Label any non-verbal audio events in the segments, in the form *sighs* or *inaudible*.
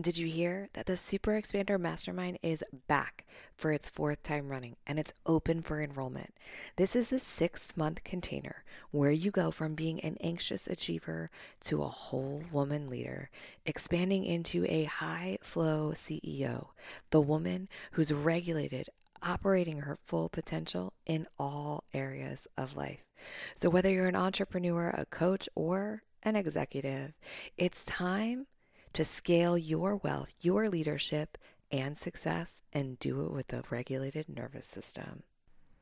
Did you hear that the Super Expander Mastermind is back for its fourth time running and it's open for enrollment? This is the sixth month container where you go from being an anxious achiever to a whole woman leader, expanding into a high flow CEO, the woman who's regulated, operating her full potential in all areas of life. So, whether you're an entrepreneur, a coach, or an executive, it's time to scale your wealth, your leadership, and success, and do it with a regulated nervous system.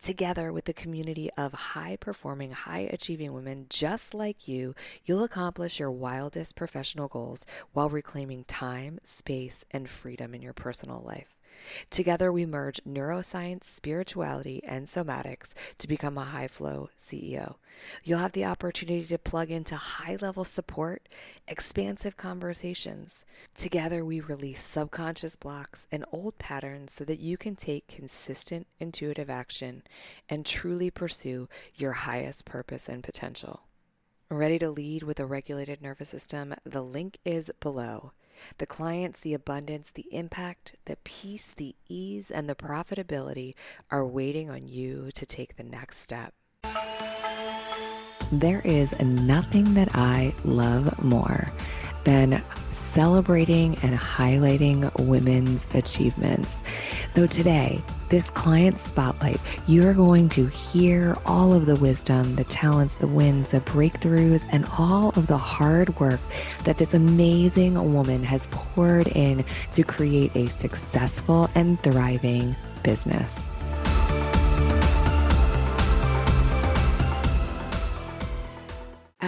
Together with the community of high performing, high achieving women just like you, you'll accomplish your wildest professional goals while reclaiming time, space, and freedom in your personal life. Together, we merge neuroscience, spirituality, and somatics to become a high flow CEO. You'll have the opportunity to plug into high level support, expansive conversations. Together, we release subconscious blocks and old patterns so that you can take consistent, intuitive action and truly pursue your highest purpose and potential. Ready to lead with a regulated nervous system? The link is below. The clients, the abundance, the impact, the peace, the ease, and the profitability are waiting on you to take the next step. There is nothing that I love more than celebrating and highlighting women's achievements. So today, this client spotlight, you're going to hear all of the wisdom, the talents, the wins, the breakthroughs, and all of the hard work that this amazing woman has poured in to create a successful and thriving business.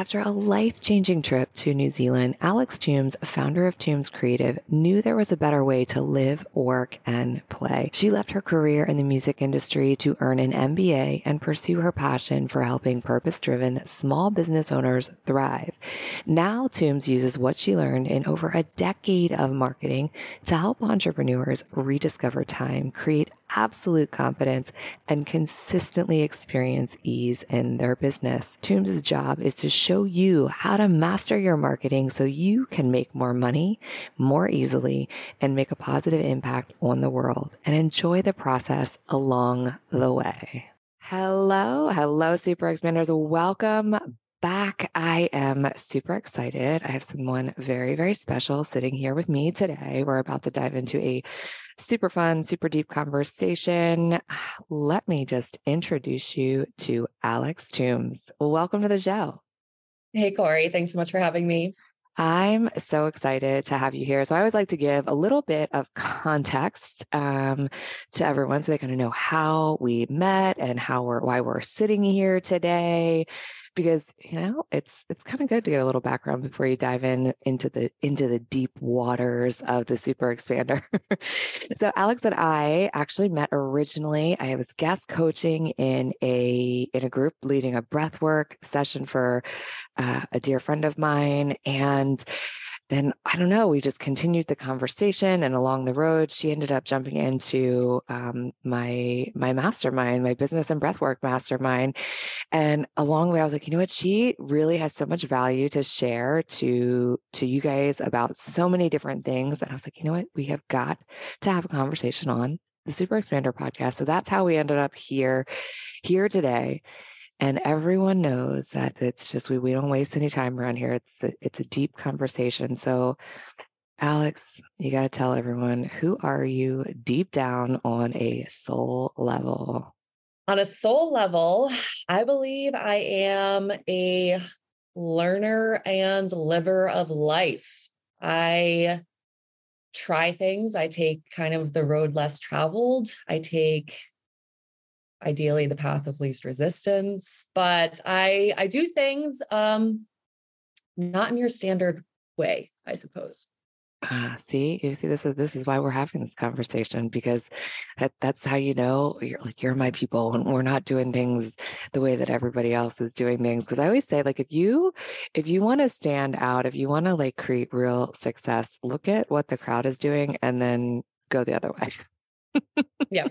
After a life changing trip to New Zealand, Alex Toombs, founder of Toombs Creative, knew there was a better way to live, work, and play. She left her career in the music industry to earn an MBA and pursue her passion for helping purpose driven small business owners thrive. Now, Toombs uses what she learned in over a decade of marketing to help entrepreneurs rediscover time, create absolute confidence and consistently experience ease in their business. Toombs' job is to show you how to master your marketing so you can make more money more easily and make a positive impact on the world and enjoy the process along the way. Hello, hello, super expanders. Welcome back. I am super excited. I have someone very, very special sitting here with me today. We're about to dive into a super fun, super deep conversation. *sighs* Let me just introduce you to Alex Toombs. Welcome to the show. Hey, Corey. Thanks so much for having me. I'm so excited to have you here. So, I always like to give a little bit of context um, to everyone so they kind of know how we met and how we're why we're sitting here today because you know it's it's kind of good to get a little background before you dive in into the into the deep waters of the super expander. *laughs* So alex and i actually met originally i was guest coaching in a in a group leading a breathwork session for uh, a dear friend of mine and then I don't know, we just continued the conversation and along the road, she ended up jumping into um, my my mastermind, my business and breathwork mastermind. And along the way, I was like, you know what? She really has so much value to share to to you guys about so many different things. And I was like, you know what? We have got to have a conversation on the Super Expander podcast. So that's how we ended up here, here today and everyone knows that it's just we, we don't waste any time around here. It's a, it's a deep conversation. So alex you got to tell everyone who are you deep down on a soul level? On a soul level i believe i am a learner and liver of life. I try things. I take kind of the road less traveled. I take ideally the path of least resistance but i i do things um not in your standard way i suppose Ah, see, you see, this is this is why we're having this conversation because that that's how you know you're like you're my people and we're not doing things the way that everybody else is doing things. Because I always say, like, if you if you want to stand out, if you want to like create real success, look at what the crowd is doing and then go the other way. yeah,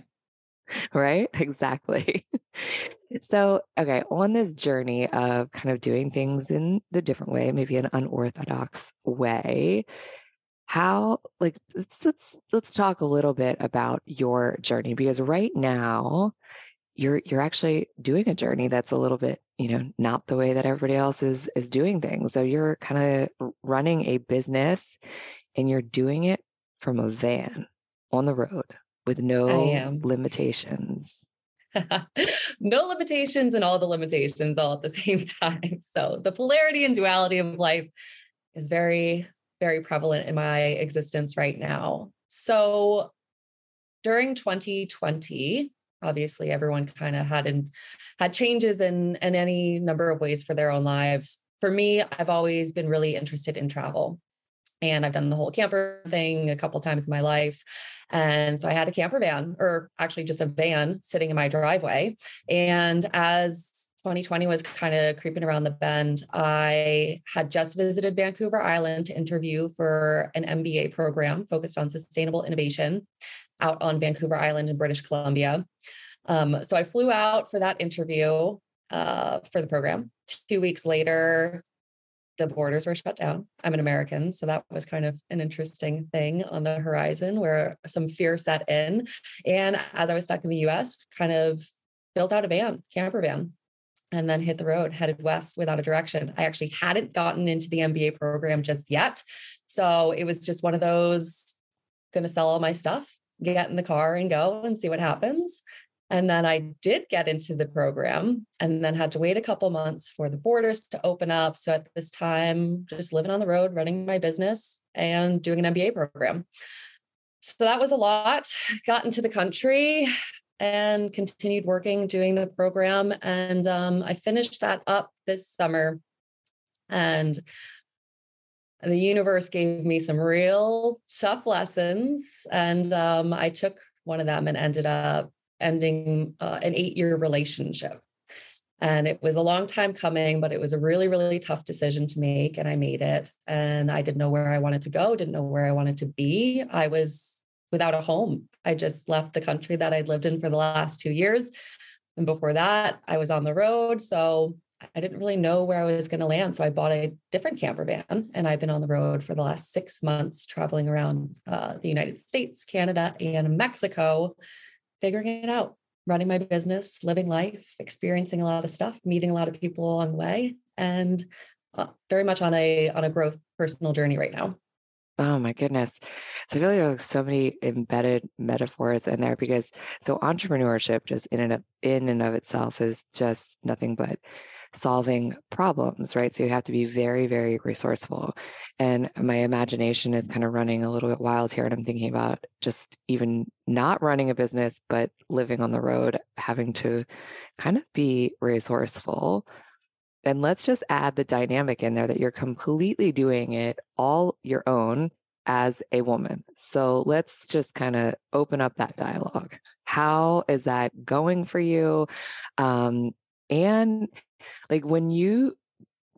*laughs* right? Exactly. *laughs* so, okay, on this journey of kind of doing things in the different way, maybe an unorthodox way, how like let's, let's let's talk a little bit about your journey because right now you're you're actually doing a journey that's a little bit you know not the way that everybody else is is doing things so you're kind of running a business and you're doing it from a van on the road with no limitations *laughs* no limitations and all the limitations all at the *laughs* same time so the polarity and duality of life is very very prevalent in my existence right now. So during 2020, obviously everyone kind of had in, had changes in, in any number of ways for their own lives. For me, I've always been really interested in travel. And I've done the whole camper thing a couple times in my life. And so I had a camper van, or actually just a van sitting in my driveway. And as 2020 was kind of creeping around the bend. I had just visited Vancouver Island to interview for an MBA program focused on sustainable innovation out on Vancouver Island in British Columbia. Um, so I flew out for that interview uh, for the program. Two weeks later, the borders were shut down. I'm an American, so that was kind of an interesting thing on the horizon where some fear set in. And as I was stuck in the US, kind of built out a van, camper van, and then hit the road, headed west without a direction. I actually hadn't gotten into the MBA program just yet. So it was just one of those going to sell all my stuff, get in the car and go and see what happens. And then I did get into the program and then had to wait a couple months for the borders to open up. So at this time, just living on the road, running my business and doing an MBA program. So that was a lot. Got into the country, and continued working doing the program. And um, I finished that up this summer. And the universe gave me some real tough lessons. And um, I took one of them and ended up ending uh, an eight year relationship. And it was a long time coming, but it was a really, really tough decision to make. And I made it. And I didn't know where I wanted to go, didn't know where I wanted to be. I was without a home. I just left the country that I'd lived in for the last two years. And before that, I was on the road. So I didn't really know where I was going to land. So I bought a different camper van and I've been on the road for the last six months, traveling around uh, the United States, Canada, and Mexico, figuring it out, running my business, living life, experiencing a lot of stuff, meeting a lot of people along the way, and uh, very much on a on a growth personal journey right now. Oh my goodness. So I feel like there are so many embedded metaphors in there because so entrepreneurship just in and of, in and of itself is just nothing but solving problems, right? So you have to be very, very resourceful. And my imagination is kind of running a little bit wild here. And I'm thinking about just even not running a business, but living on the road, having to kind of be resourceful and let's just add the dynamic in there that you're completely doing it all your own as a woman. So let's just kind of open up that dialogue. How is that going for you? Um, and like when you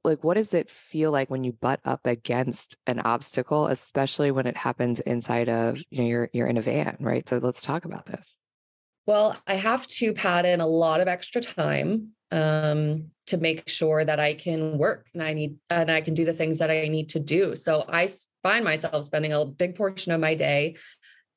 like what does it feel like when you butt up against an obstacle especially when it happens inside of you know you're you're in a van right so let's talk about this well i have to pad in a lot of extra time um, to make sure that I can work and I need and I can do the things that I need to do. So I find myself spending a big portion of my day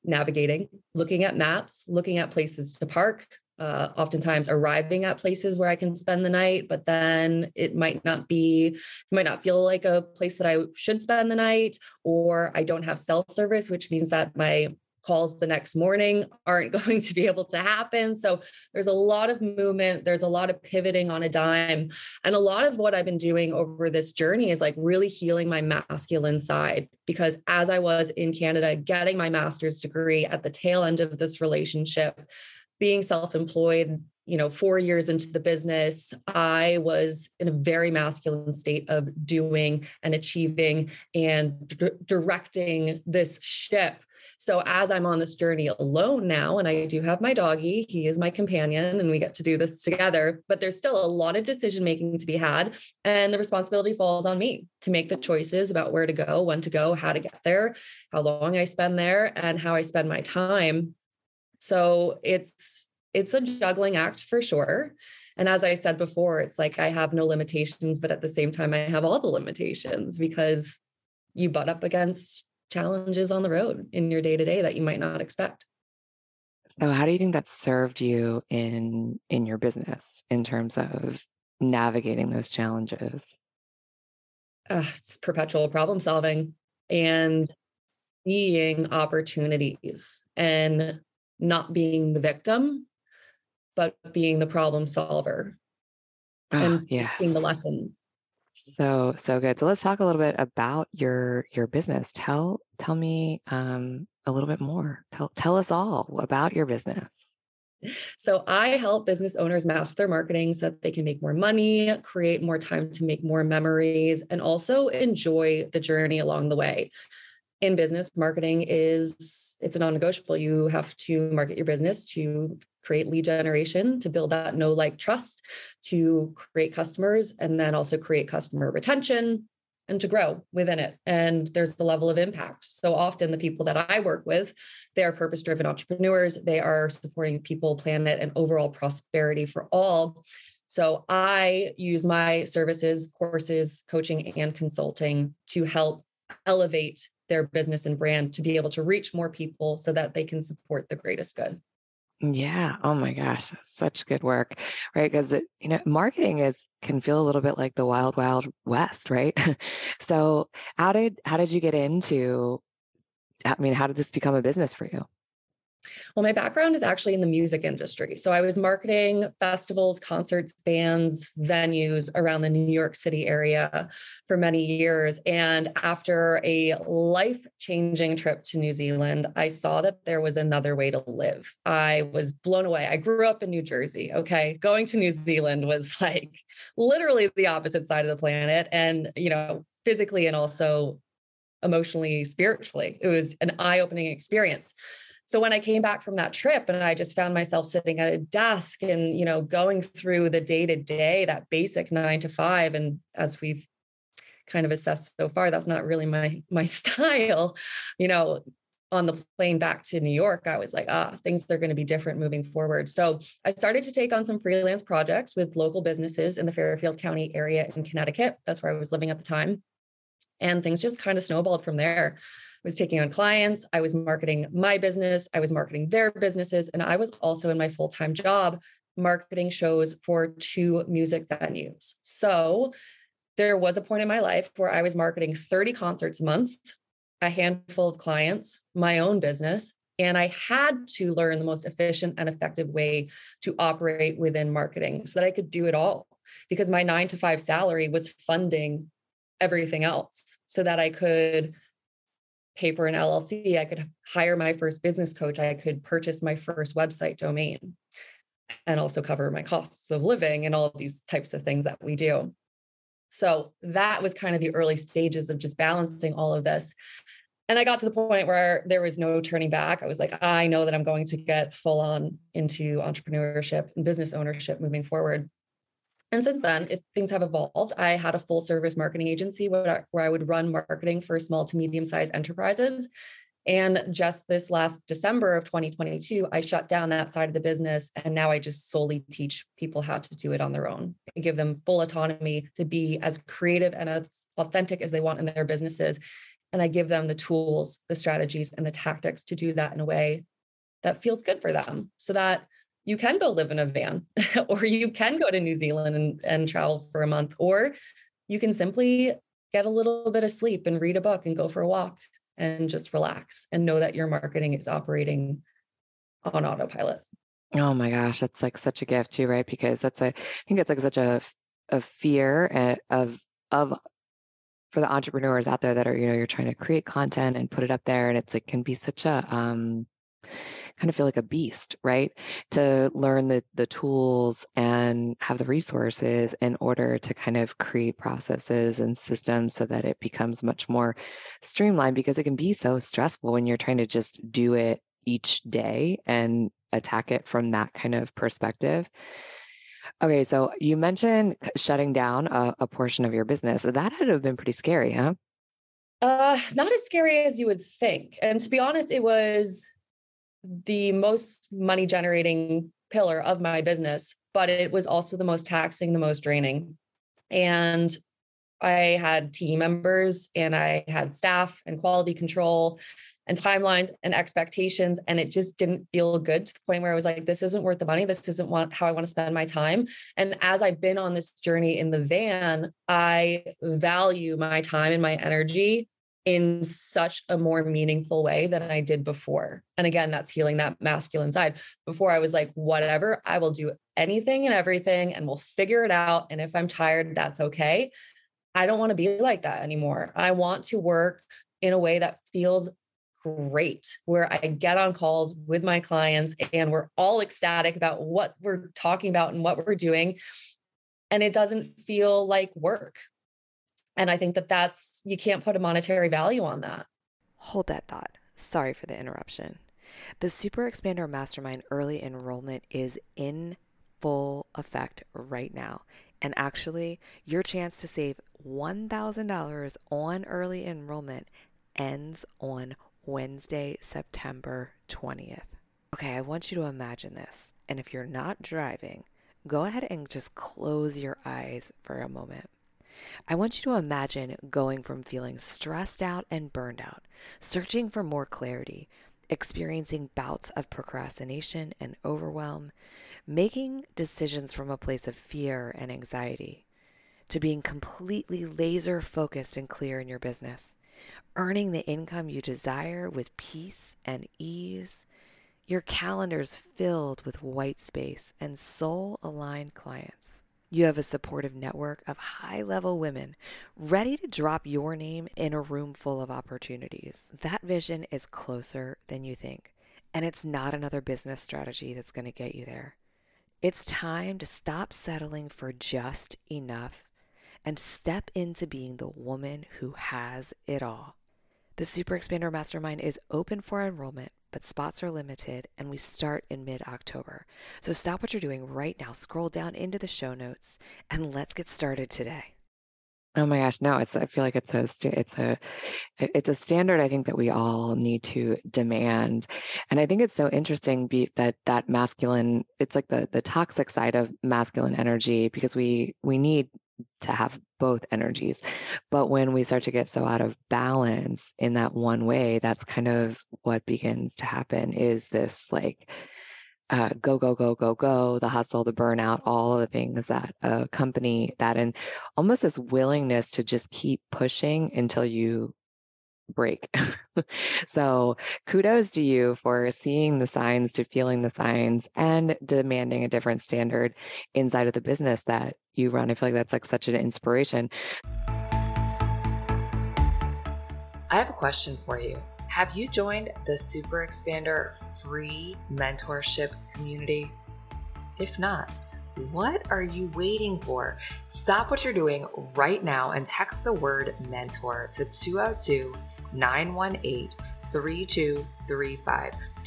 navigating, looking at maps, looking at places to park, uh, oftentimes arriving at places where I can spend the night, but then it might not be, might not feel like a place that I should spend the night, or I don't have cell service, which means that my calls the next morning aren't *laughs* going to be able to happen. So there's a lot of movement, there's a lot of pivoting on a dime. And a lot of what I've been doing over this journey is like really healing my masculine side because as I was in Canada getting my master's degree at the tail end of this relationship, being self-employed you know 4 years into the business i was in a very masculine state of doing and achieving and d- directing this ship so as I'm on this journey alone now, and I do have my doggy, he is my companion, and we get to do this together, but there's still a lot of decision making to be had. And the responsibility falls on me to make the choices about where to go, when to go, how to get there, how long I spend there, and how I spend my time. So it's it's a juggling act for sure. And as I said before, it's like I have no limitations, but at the same time, I have all the limitations because you butt up against challenges on the road in your day to day that you might not expect. So how do you think that served you in in your business in terms of navigating those challenges? Uh, it's perpetual problem solving and seeing opportunities and not being the victim, but being the problem solver Oh, and yes. seeing the lessons. So so good. So let's talk a little bit about your your business. Tell tell me um a little bit more. Tell tell us all about your business. So I help business owners master their marketing so that they can make more money, create more time to make more memories, and also enjoy the journey along the way. In business, marketing is it's a non-negotiable. You have to market your business to create lead generation, to build that know like trust, to create customers, and then also create customer retention, and to grow within it. And there's the level of impact. So often the people that I work with, they are purpose driven entrepreneurs. They are supporting people, planet, and overall prosperity for all. So I use my services, courses, coaching, and consulting to help elevate their business and brand to be able to reach more people so that they can support the greatest good. Yeah. Oh my gosh, such good work, right? Because you know, marketing is can feel a little bit like the wild, wild west, right? *laughs* so, how did how did you get into? I mean, how did this become a business for you? Well, my background is actually in the music industry. So I was marketing festivals, concerts, bands, venues around the New York City area for many years. And after a life changing trip to New Zealand, I saw that there was another way to live. I was blown away. I grew up in New Jersey. Okay. Going to New Zealand was *laughs* like literally the opposite side of the planet. And, you know, physically and also emotionally, spiritually, it was an eye opening experience. So when I came back from that trip and I just found myself sitting at a desk and, you know, going through the day to day, that basic nine to five. And as we've kind of assessed so far, that's not really my, my *laughs* style, you know, on the plane back to New York, I was like, ah, things are going to be different moving forward. So I started to take on some freelance projects with local businesses in the Fairfield County area in Connecticut. That's where I was living at the time. And things just kind of snowballed from there was taking on clients, I was marketing my business, I was marketing their businesses, and I was also in my full time job marketing shows for two music venues. So there was a point in my life where I was marketing 30 concerts a month, a handful of clients, my own business, and I had to learn the most efficient and effective way to operate within marketing so that I could do it all because my nine to five salary was funding everything else so that I could pay for an LLC. I could hire my first business coach. I could purchase my first website domain and also cover my costs of living and all these types of things that we do. So that was kind of the early stages of just balancing all of this. And I got to the point where there was no turning back. I was like, I know that I'm going to get full on into entrepreneurship and business ownership moving forward. And since then, things have evolved. I had a full service marketing agency where I, where I would run marketing for small to medium sized enterprises. And just this last December of 2022, I shut down that side of the business. And now I just solely teach people how to do it on their own and give them full autonomy to be as creative and as authentic as they want in their businesses. And I give them the tools, the strategies, and the tactics to do that in a way that feels good for them so that you can go live in a van *laughs* or you can go to New Zealand and, and travel for a month, or you can simply get a little bit of sleep and read a book and go for a walk and just relax and know that your marketing is operating on autopilot. Oh my gosh, that's like such a gift too, right? Because that's a, I think it's like such a, a fear eh, of, of, for the entrepreneurs out there that are, you know, you're trying to create content and put it up there and it's like can be such a, um, kind of feel like a beast, right? To learn the the tools and have the resources in order to kind of create processes and systems so that it becomes much more streamlined because it can be so stressful when you're trying to just do it each day and attack it from that kind of perspective. Okay, so you mentioned shutting down a, a portion of your business. That had to have been pretty scary, huh? Uh, not as scary as you would think. And to be honest, it was the most money generating pillar of my business, but it was also the most taxing, the most draining. And I had team members and I had staff and quality control and timelines and expectations. And it just didn't feel good to the point where I was like, this isn't worth the money. This isn't what, how I want to spend my time. And as I've been on this journey in the van, I value my time and my energy in such a more meaningful way than I did before. And again, that's healing that masculine side. Before I was like, whatever, I will do anything and everything and we'll figure it out. And if I'm tired, that's okay. I don't want to be like that anymore. I want to work in a way that feels great, where I get on calls with my clients and we're all ecstatic about what we're talking about and what we're doing. And it doesn't feel like work. And I think that that's, you can't put a monetary value on that. Hold that thought. Sorry for the interruption. The Super Expander Mastermind early enrollment is in full effect right now. And actually, your chance to save $1,000 on early enrollment ends on Wednesday, September 20th. Okay, I want you to imagine this. And if you're not driving, go ahead and just close your eyes for a moment. I want you to imagine going from feeling stressed out and burned out, searching for more clarity, experiencing bouts of procrastination and overwhelm, making decisions from a place of fear and anxiety, to being completely laser focused and clear in your business, earning the income you desire with peace and ease. Your calendar's filled with white space and soul aligned clients. You have a supportive network of high level women ready to drop your name in a room full of opportunities. That vision is closer than you think, and it's not another business strategy that's going to get you there. It's time to stop settling for just enough and step into being the woman who has it all. The Super Expander Mastermind is open for enrollment, but spots are limited and we start in mid October. So stop what you're doing right now, scroll down into the show notes, and let's get started today. Oh my gosh, no, it's I feel like it's a it's a it's a standard I think that we all need to demand. And I think it's so interesting be, that that masculine it's like the the toxic side of masculine energy because we we need to have both energies. But when we start to get so out of balance in that one way, that's kind of what begins to happen is this like uh, go, go, go, go, go, the hustle, the burnout, all of the things that accompany that, and almost this willingness to just keep pushing until you break. *laughs* so kudos to you for seeing the signs, to feeling the signs, and demanding a different standard inside of the business that you run. I feel like that's like such an inspiration. I have a question for you. Have you joined the Super Expander free mentorship community? If not, what are you waiting for? Stop what you're doing right now and text the word mentor to 202 918 3235.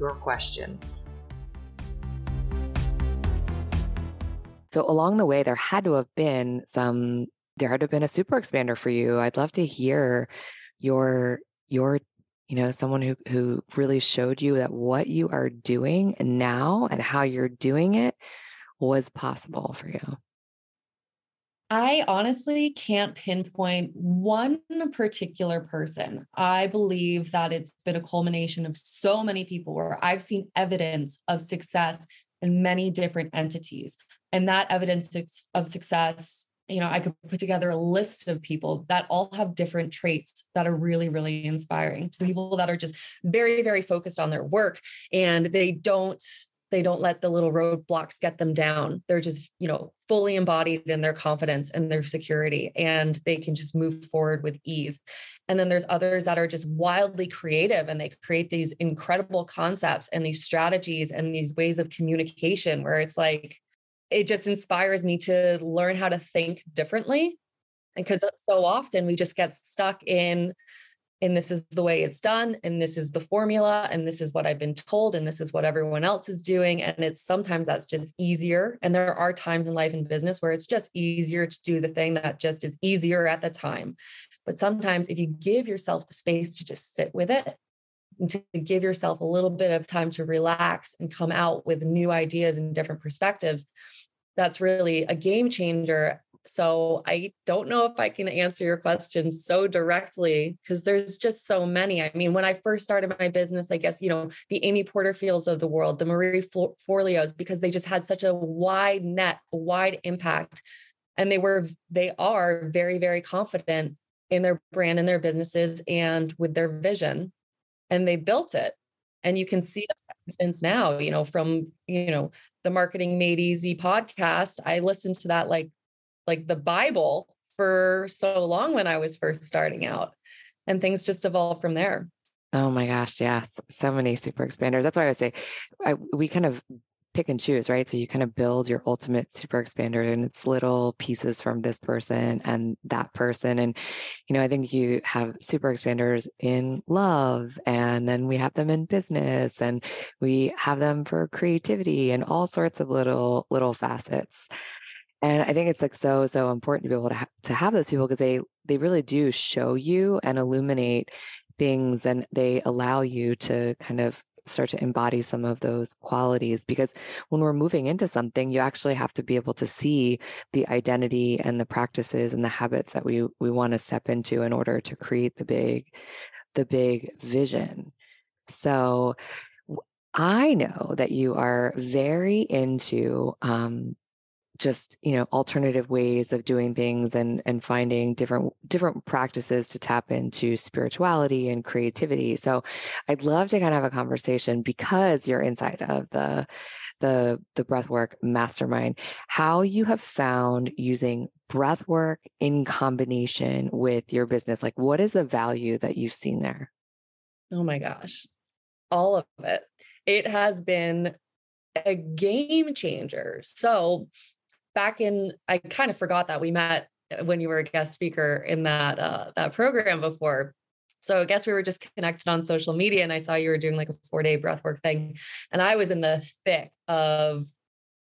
your questions. So along the way, there had to have been some, there had to have been a super expander for you. I'd love to hear your, your, you know, someone who, who really showed you that what you are doing now and how you're doing it was possible for you. I honestly can't pinpoint one particular person. I believe that it's been a culmination of so many people where I've seen evidence of success in many different entities. And that evidence of success, you know, I could put together a list of people that all have different traits that are really, really inspiring to people that are just very, very focused on their work and they don't they don't let the little roadblocks get them down. They're just you know fully embodied in their confidence and their security and they can just move forward with ease. And then there's others that are just wildly creative and they create these incredible concepts and these strategies and these ways of communication where it's like it just inspires me to learn how to think differently. And because so often we just get stuck in, and this is the way it's done, and this is the formula, and this is what I've been told, and this is what everyone else is doing. And it's sometimes that's just easier. And there are times in life and business where it's just easier to do the thing that just is easier at the time. But sometimes if you give yourself the space to just sit with it, and to give yourself a little bit of time to relax and come out with new ideas and different perspectives, that's really a game changer. So I don't know if I can answer your question so directly because there's just so many. I mean, when I first started my business, I guess, you know, the Amy Porterfields of the world, the Marie Forleos, because they just had such a wide net, wide impact. And they were, they are very, very confident in their brand and their businesses and with their vision and they built it and you can see the evidence now you know from you know the marketing made easy podcast i listened to that like like the bible for so long when i was first starting out and things just evolved from there oh my gosh yes so many super expanders that's why i would say I, we kind of pick and choose, right? So you kind of build your ultimate super expander and it's little pieces from this person and that person. And, you know, I think you have super expanders in love and then we have them in business and we have them for creativity and all sorts of little, little facets. And I think it's like so, so important to be able to, ha- to have those people because they, they really do show you and illuminate things and they allow you to kind of start to embody some of those qualities because when we're moving into something you actually have to be able to see the identity and the practices and the habits that we we want to step into in order to create the big the big vision. So I know that you are very into um, just you know alternative ways of doing things and and finding different different practices to tap into spirituality and creativity. So i'd love to kind of have a conversation because you're inside of the the the breathwork mastermind how you have found using breathwork in combination with your business. Like what is the value that you've seen there? Oh my gosh. All of it. It has been a game changer. So back in I kind of forgot that we met uh, when you were a guest speaker in that uh, that program before. So I guess we were just connected on social media and I saw you were doing like a 4-day breathwork thing and I was in the thick of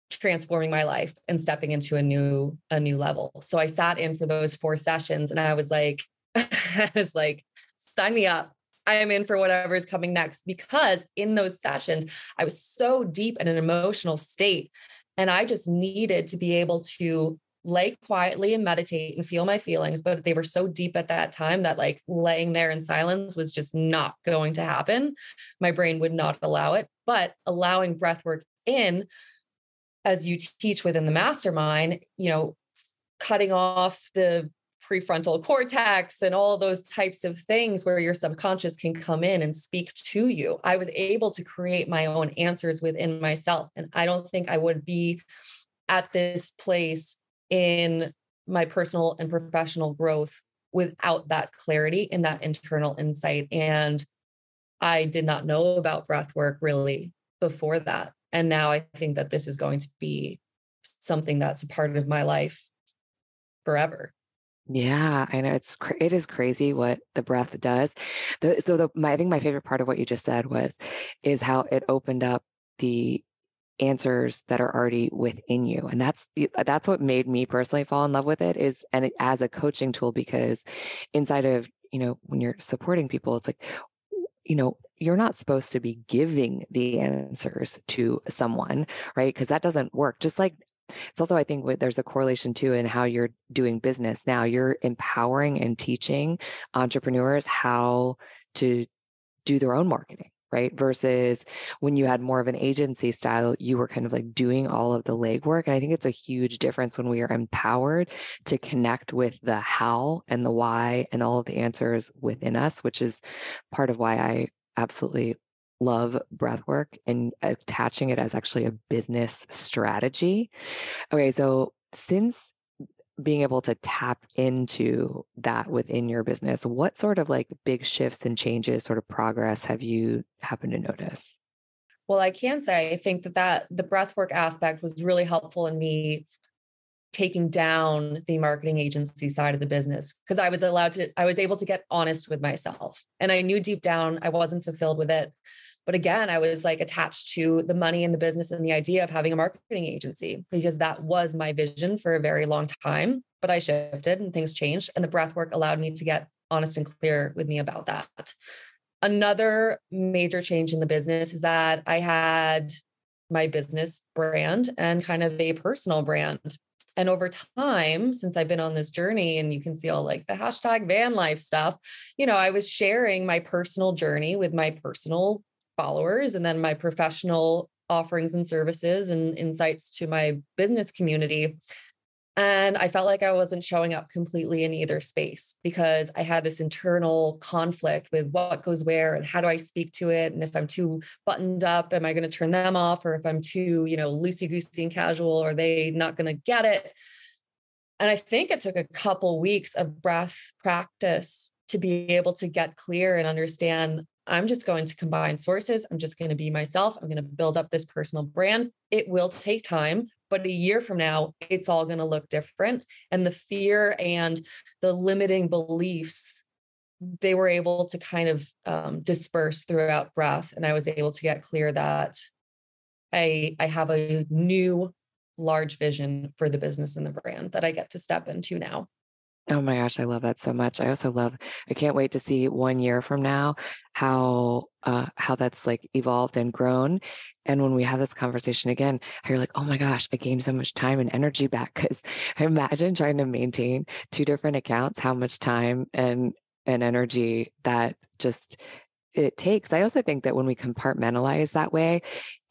transforming my life and stepping into a new a new level. So I sat in for those four sessions and I was like *laughs* I was like sign me up. I am in for whatever is coming next because in those sessions I was so deep in an emotional state and I just needed to be able to lay quietly and meditate and feel my feelings. But they were so deep at that time that like laying there in silence was just not going to happen. My brain would not allow it. But allowing breath work in, as you teach within the mastermind, you know, cutting off the prefrontal cortex and all those types of things where your subconscious can come in and speak to you. I was able to create my own answers within myself. And I don't think I would be at this place in my personal and professional growth without that clarity and that internal insight. And I did not know about breath work really before that. And now I think that this is going to be something that's a part of my life forever. Yeah, I know it's it is crazy what the breath does. The, so the my, I think my favorite part of what you just said was is how it opened up the answers that are already within you and that's that's what made me personally fall in love with it is and it, as a coaching tool because inside of you know when you're supporting people it's like you know you're not supposed to be giving the answers to someone right because that doesn't work just like it's also, I think, there's a correlation too in how you're doing business now. You're empowering and teaching entrepreneurs how to do their own marketing right? Versus when you had more of an agency style, you were kind of like doing all of the legwork. And I think it's a huge difference when we are empowered to connect with the how and the why and all of the answers within us, which is part of why I absolutely love breath work and attaching it as actually a business strategy. Okay, so since being able to tap into that within your business, what sort of like big shifts and changes, sort of progress have you happened to notice? Well, I can say I think that that the breathwork aspect was really helpful in me taking down the marketing agency side of the business because I was allowed to, I was able to get honest with myself. And I knew deep down I wasn't fulfilled with it. But again, I was like attached to the money and the business and the idea of having a marketing agency because that was my vision for a very long time. But I shifted and things changed. And the breath work allowed me to get honest and clear with me about that. Another major change in the business is that I had my business brand and kind of a personal brand. And over time, since I've been on this journey, and you can see all like the hashtag van life stuff, you know, I was sharing my personal journey with my personal followers and then my professional offerings and services and insights to my business community. And I felt like I wasn't showing up completely in either space because I had this internal conflict with what goes where and how do I speak to it. And if I'm too buttoned up, am I going to turn them off? Or if I'm too, you know, loosey goosey and casual, are they not going to get it? And I think it took a couple weeks of breath practice to be able to get clear and understand I'm just going to combine sources. I'm just going to be myself. I'm going to build up this personal brand. It will take time, but a year from now it's all going to look different. And the fear and the limiting beliefs they were able to kind of um, disperse throughout breath and i was able to get clear that i i have a new large vision for the business and the brand that i get to step into now Oh my gosh, I love that so much. I also love I can't wait to see one year from now how uh how that's like evolved and grown. And when we have this conversation again, you're like, oh my gosh, I gained so much time and energy back. Cause I *laughs* imagine trying to maintain two different accounts, how much time and and energy that just it takes. I also think that when we compartmentalize that way,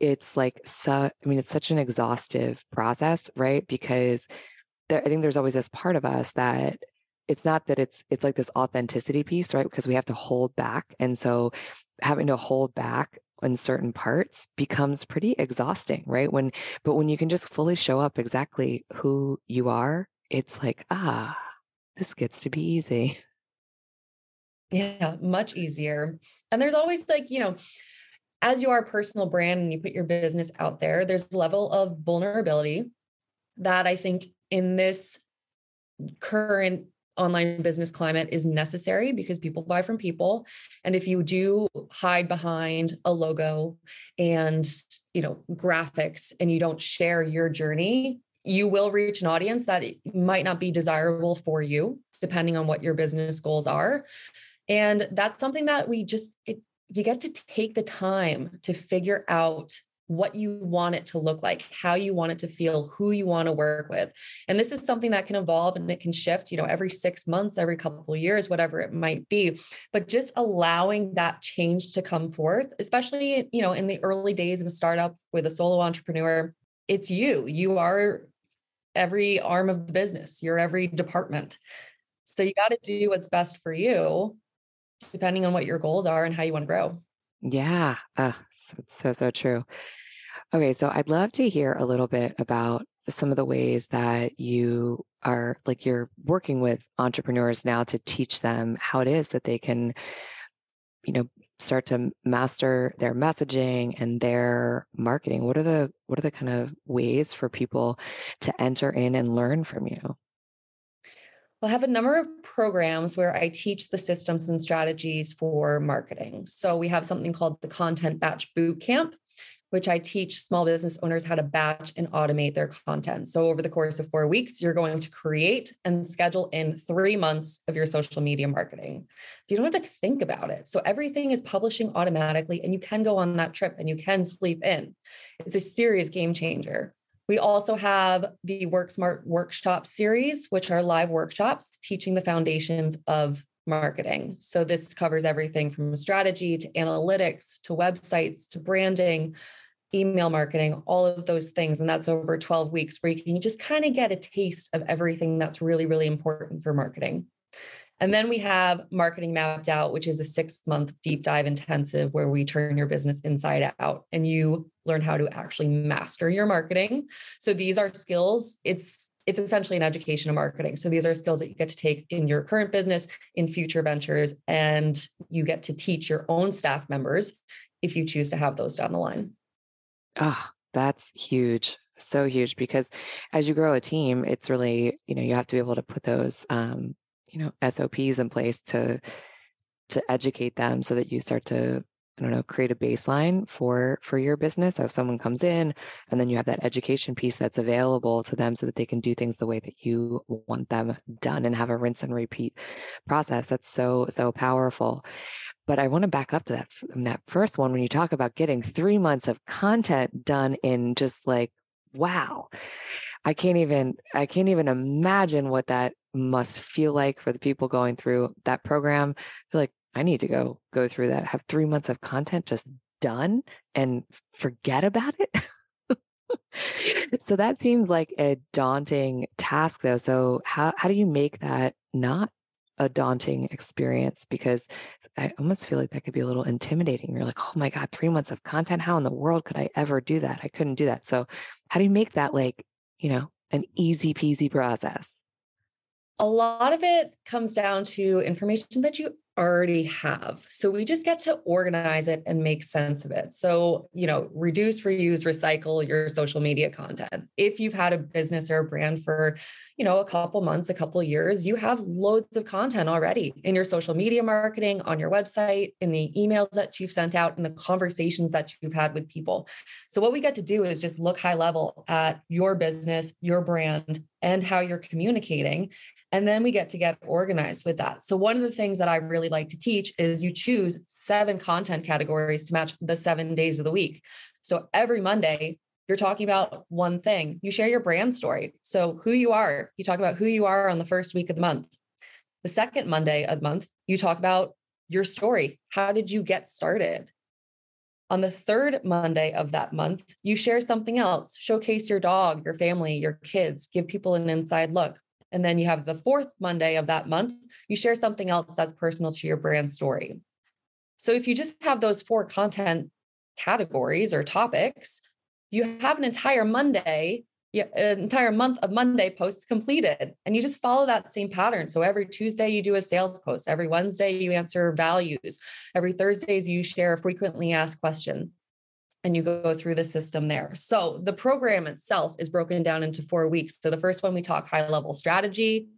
it's like so I mean, it's such an exhaustive process, right? Because there, I think there's always this part of us that it's not that it's it's like this authenticity piece, right? Because we have to hold back, and so having to hold back in certain parts becomes pretty exhausting, right? When but when you can just fully show up exactly who you are, it's like ah, this gets to be easy. Yeah, much easier. And there's always like, you know, as you are a personal brand and you put your business out there, there's a level of vulnerability that I think in this current online business climate is necessary because people buy from people. And if you do hide behind a logo and you know graphics and you don't share your journey you will reach an audience that might not be desirable for you depending on what your business goals are. And that's something that we just it, you get to take the time to figure out what you want it to look like, how you want it to feel, who you want to work with. And this is something that can evolve and it can shift, you know, every 6 months, every couple years, whatever it might be. But just allowing that change to come forth, especially, you know, in the early days of a startup with a solo entrepreneur, it's you. You are every arm of the business. You're every department. So you got to do what's best for you depending on what your goals are and how you want to grow. Yeah. Uh, it's so, so true. Okay. So I'd love to hear a little bit about some of the ways that you are like you're working with entrepreneurs now to teach them how it is that they can, you know, start to master their messaging and their marketing. What are the what are the kind of ways for people to enter in and learn from you? Well, I have a number of programs where I teach the systems and strategies for marketing. So we have something called the Content Batch Boot Camp, which I teach small business owners how to batch and automate their content. So over the course of four weeks, you're going to create and schedule in three months of your social media marketing. So you don't have to think about it. So everything is publishing automatically, and you can go on that trip and you can sleep in. It's a serious game changer. We also have the Work Smart Workshop series, which are live workshops teaching the foundations of marketing. So this covers everything from strategy to analytics to websites to branding, email marketing, all of those things. And that's over 12 weeks where you can just kind of get a taste of everything that's really, really important for marketing. And then we have marketing mapped out, which is a six month deep dive intensive where we turn your business inside out and you learn how to actually master your marketing. So these are skills. It's it's essentially an education of marketing. So these are skills that you get to take in your current business, in future ventures, and you get to teach your own staff members if you choose to have those down the line. Oh, that's huge. so huge because as you grow a team, it's really, you know, you have to be able to put those um, you know, SOPs in place to to educate them so that you start to I don't know, create a baseline for for your business. So if someone comes in and then you have that education piece that's available to them so that they can do things the way that you want them done and have a rinse and repeat process. That's so, so powerful. But I want to back up to that, that first one when you talk about getting three months of content done in just like, wow. I can't even I can't even imagine what that must feel like for the people going through that program. I feel like I need to go go through that, have three months of content just done and forget about it. *laughs* so that seems like a daunting task though. So how how do you make that not a daunting experience because I almost feel like that could be a little intimidating. You're like, oh my God, three months of content. How in the world could I ever do that? I couldn't do that. So, how do you make that like, you know, an easy peasy process? A lot of it comes down to information that you already have. So we just get to organize it and make sense of it. So, you know, reduce, reuse, recycle your social media content. If you've had a business or a brand for, you know, a couple months, a couple years, you have loads of content already in your social media marketing, on your website, in the emails that you've sent out, in the conversations that you've had with people. So what we get to do is just look high level at your business, your brand, and how you're communicating and then we get to get organized with that. So, one of the things that I really like to teach is you choose seven content categories to match the seven days of the week. So, every Monday, you're talking about one thing. You share your brand story. So, who you are, you talk about who you are on the first week of the month. The second Monday of the month, you talk about your story. How did you get started? On the third Monday of that month, you share something else, showcase your dog, your family, your kids, give people an inside look. And then you have the fourth Monday of that month, you share something else that's personal to your brand story. So if you just have those four content categories or topics, you have an entire Monday, an entire month of Monday posts completed. And you just follow that same pattern. So every Tuesday, you do a sales post. Every Wednesday, you answer values. Every Thursdays, you share a frequently asked question and you go through the system there. So the program itself is broken down into four weeks. So the first one, we talk high level strategy.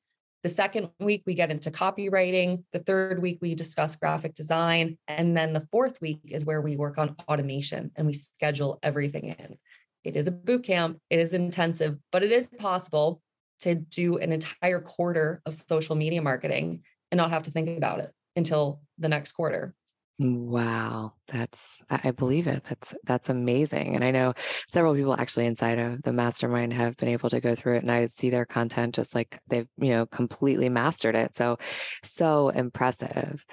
The second week, we get into copywriting. The third week, we discuss graphic design. And then the fourth week is where we work on automation and we schedule everything in. It is a boot camp, it is intensive, but it is possible to do an entire quarter of social media marketing and not have to think about it until the next quarter. Wow, that's I believe it. That's that's amazing. And I know several people actually inside of the mastermind have been able to go through it and I see their content just like they've, you know, completely mastered it. So so impressive.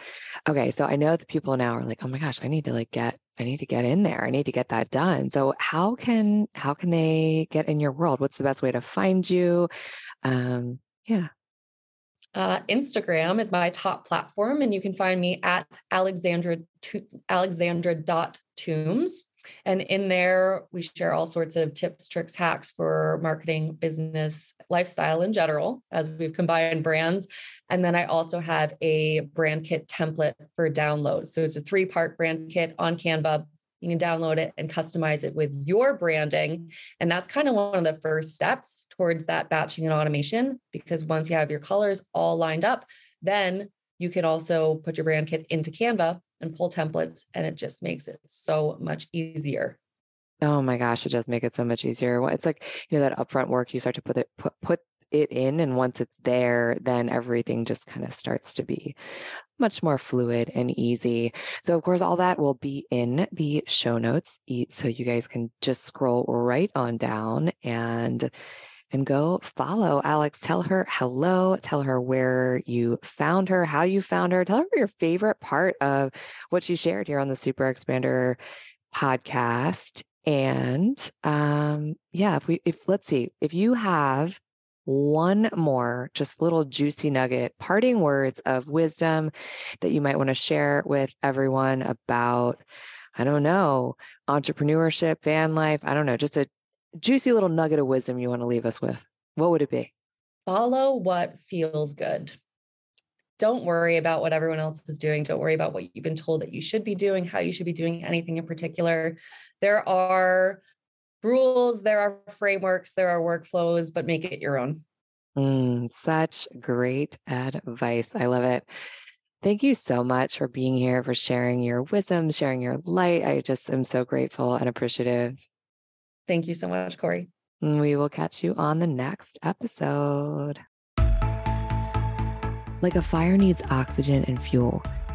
Okay, so I know the people now are like, "Oh my gosh, I need to like get I need to get in there. I need to get that done." So how can how can they get in your world? What's the best way to find you? Um yeah. Uh, Instagram is my top platform, and you can find me at Alexandra Alexandra.toombs. And in there, we share all sorts of tips, tricks, hacks for marketing, business, lifestyle in general, as we've combined brands. And then I also have a brand kit template for download. So it's a three part brand kit on Canva you can download it and customize it with your branding. And that's kind of one of the first steps towards that batching and automation, because once you have your colors all lined up, then you can also put your brand kit into Canva and pull templates, and it just makes it so much easier. Oh my gosh, it does make it so much easier. It's like, you know, that upfront work, you start to put it put put it in and once it's there then everything just kind of starts to be much more fluid and easy. So, of course, all that will be in the show notes. So you guys can just scroll right on down and and go follow Alex. Tell her hello. Tell her where you found her, how you found her. Tell her your favorite part of what she shared here on the Super Expander podcast. And um, yeah, if we if let's see, if you have one more just little juicy nugget, parting words of wisdom that you might want to share with everyone about, I don't know, entrepreneurship, van life. I don't know, just a juicy little nugget of wisdom you want to leave us with. What would it be? Follow what feels good. Don't worry about what everyone else is doing. Don't worry about what you've been told that you should be doing, how you should be doing anything in particular. There are rules, there are frameworks, there are workflows, but make it your own. Mm, such great advice. I love it. Thank you so much for being here, for sharing your wisdom, sharing your light. I just am so grateful and appreciative. Thank you so much, Corey. We will catch you on the next episode. Like a fire needs oxygen and fuel